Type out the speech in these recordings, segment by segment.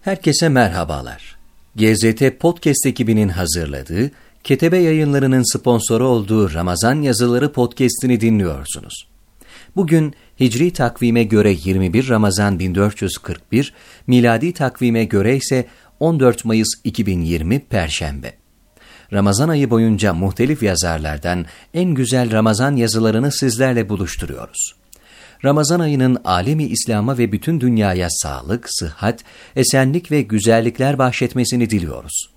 Herkese merhabalar. GZT Podcast ekibinin hazırladığı, Ketebe yayınlarının sponsoru olduğu Ramazan Yazıları Podcast'ini dinliyorsunuz. Bugün Hicri takvime göre 21 Ramazan 1441, miladi takvime göre ise 14 Mayıs 2020 Perşembe. Ramazan ayı boyunca muhtelif yazarlardan en güzel Ramazan yazılarını sizlerle buluşturuyoruz. Ramazan ayının alemi İslam'a ve bütün dünyaya sağlık, sıhhat, esenlik ve güzellikler bahşetmesini diliyoruz.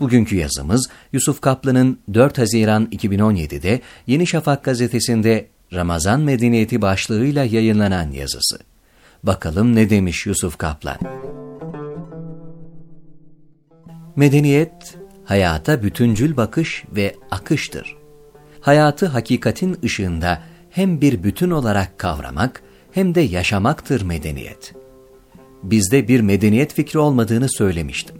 Bugünkü yazımız Yusuf Kaplan'ın 4 Haziran 2017'de Yeni Şafak gazetesinde Ramazan Medeniyeti başlığıyla yayınlanan yazısı. Bakalım ne demiş Yusuf Kaplan? Medeniyet, hayata bütüncül bakış ve akıştır. Hayatı hakikatin ışığında hem bir bütün olarak kavramak hem de yaşamaktır medeniyet. Bizde bir medeniyet fikri olmadığını söylemiştim.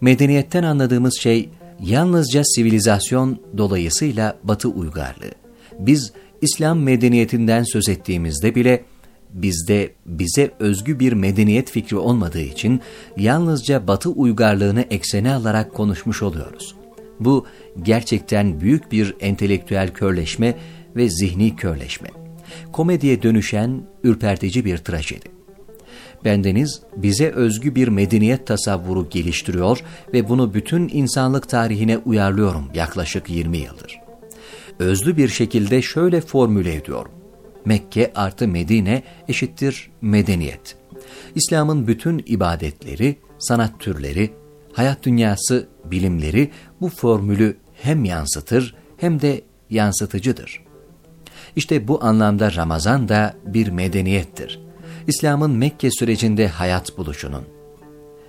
Medeniyetten anladığımız şey yalnızca sivilizasyon dolayısıyla Batı uygarlığı. Biz İslam medeniyetinden söz ettiğimizde bile bizde bize özgü bir medeniyet fikri olmadığı için yalnızca Batı uygarlığını eksene alarak konuşmuş oluyoruz. Bu gerçekten büyük bir entelektüel körleşme ve zihni körleşme. Komediye dönüşen ürpertici bir trajedi. Bendeniz bize özgü bir medeniyet tasavvuru geliştiriyor ve bunu bütün insanlık tarihine uyarlıyorum yaklaşık 20 yıldır. Özlü bir şekilde şöyle formüle ediyorum. Mekke artı Medine eşittir medeniyet. İslam'ın bütün ibadetleri, sanat türleri, hayat dünyası, bilimleri bu formülü hem yansıtır hem de yansıtıcıdır. İşte bu anlamda Ramazan da bir medeniyettir. İslam'ın Mekke sürecinde hayat buluşunun,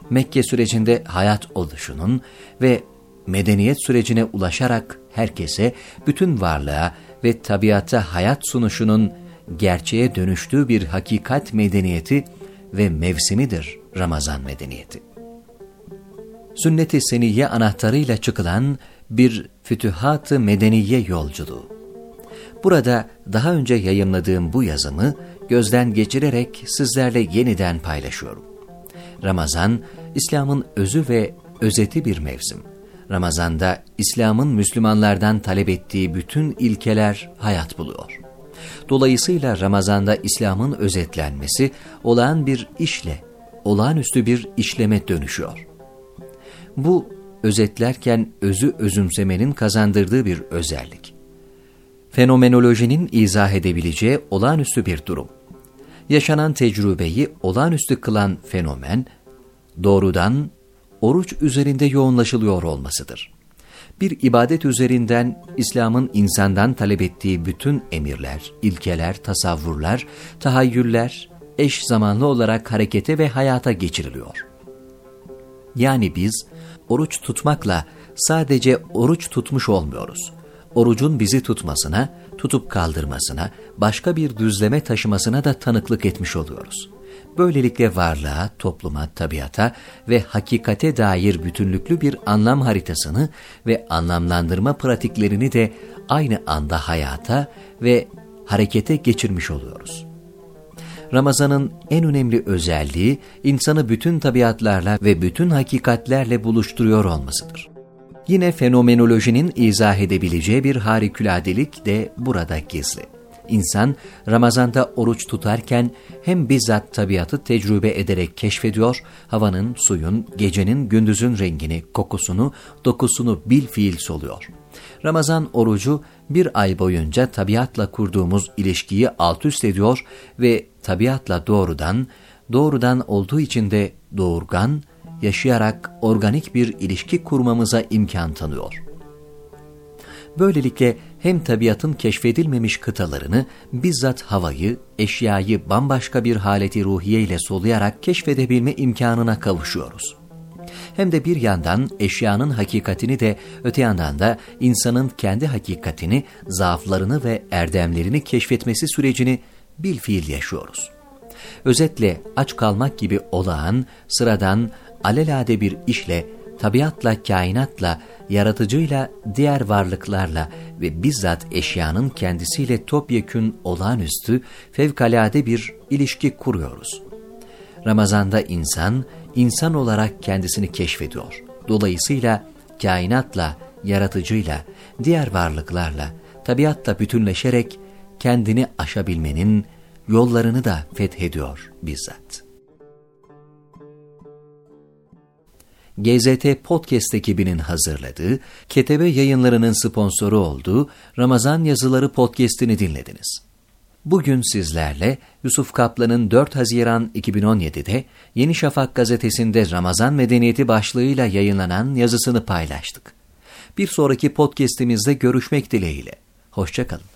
Mekke sürecinde hayat oluşunun ve medeniyet sürecine ulaşarak herkese, bütün varlığa ve tabiata hayat sunuşunun gerçeğe dönüştüğü bir hakikat medeniyeti ve mevsimidir Ramazan medeniyeti. Sünnet-i seniyye anahtarıyla çıkılan bir fütühat-ı medeniye yolculuğu. Burada daha önce yayımladığım bu yazımı gözden geçirerek sizlerle yeniden paylaşıyorum. Ramazan, İslam'ın özü ve özeti bir mevsim. Ramazan'da İslam'ın Müslümanlardan talep ettiği bütün ilkeler hayat buluyor. Dolayısıyla Ramazan'da İslam'ın özetlenmesi olağan bir işle, olağanüstü bir işleme dönüşüyor. Bu özetlerken özü özümsemenin kazandırdığı bir özellik. Fenomenolojinin izah edebileceği olağanüstü bir durum. Yaşanan tecrübeyi olağanüstü kılan fenomen, doğrudan oruç üzerinde yoğunlaşılıyor olmasıdır. Bir ibadet üzerinden İslam'ın insandan talep ettiği bütün emirler, ilkeler, tasavvurlar, tahayyüller eş zamanlı olarak harekete ve hayata geçiriliyor. Yani biz oruç tutmakla sadece oruç tutmuş olmuyoruz. Orucun bizi tutmasına, tutup kaldırmasına, başka bir düzleme taşımasına da tanıklık etmiş oluyoruz. Böylelikle varlığa, topluma, tabiata ve hakikate dair bütünlüklü bir anlam haritasını ve anlamlandırma pratiklerini de aynı anda hayata ve harekete geçirmiş oluyoruz. Ramazan'ın en önemli özelliği insanı bütün tabiatlarla ve bütün hakikatlerle buluşturuyor olmasıdır. Yine fenomenolojinin izah edebileceği bir harikuladelik de burada gizli. İnsan Ramazan'da oruç tutarken hem bizzat tabiatı tecrübe ederek keşfediyor, havanın, suyun, gecenin, gündüzün rengini, kokusunu, dokusunu bil fiil soluyor. Ramazan orucu bir ay boyunca tabiatla kurduğumuz ilişkiyi alt üst ediyor ve tabiatla doğrudan, doğrudan olduğu için de doğurgan, yaşayarak organik bir ilişki kurmamıza imkan tanıyor. Böylelikle hem tabiatın keşfedilmemiş kıtalarını, bizzat havayı, eşyayı bambaşka bir haleti ruhiye ile soluyarak keşfedebilme imkanına kavuşuyoruz. Hem de bir yandan eşyanın hakikatini de öte yandan da insanın kendi hakikatini, zaaflarını ve erdemlerini keşfetmesi sürecini bil fiil yaşıyoruz. Özetle aç kalmak gibi olağan, sıradan, alelade bir işle, tabiatla, kainatla, yaratıcıyla, diğer varlıklarla ve bizzat eşyanın kendisiyle topyekün olağanüstü, fevkalade bir ilişki kuruyoruz. Ramazanda insan, insan olarak kendisini keşfediyor. Dolayısıyla kainatla, yaratıcıyla, diğer varlıklarla, tabiatla bütünleşerek kendini aşabilmenin yollarını da fethediyor bizzat. GZT Podcast ekibinin hazırladığı, Ketebe yayınlarının sponsoru olduğu Ramazan Yazıları Podcast'ini dinlediniz. Bugün sizlerle Yusuf Kaplan'ın 4 Haziran 2017'de Yeni Şafak gazetesinde Ramazan Medeniyeti başlığıyla yayınlanan yazısını paylaştık. Bir sonraki podcast'imizde görüşmek dileğiyle. Hoşçakalın.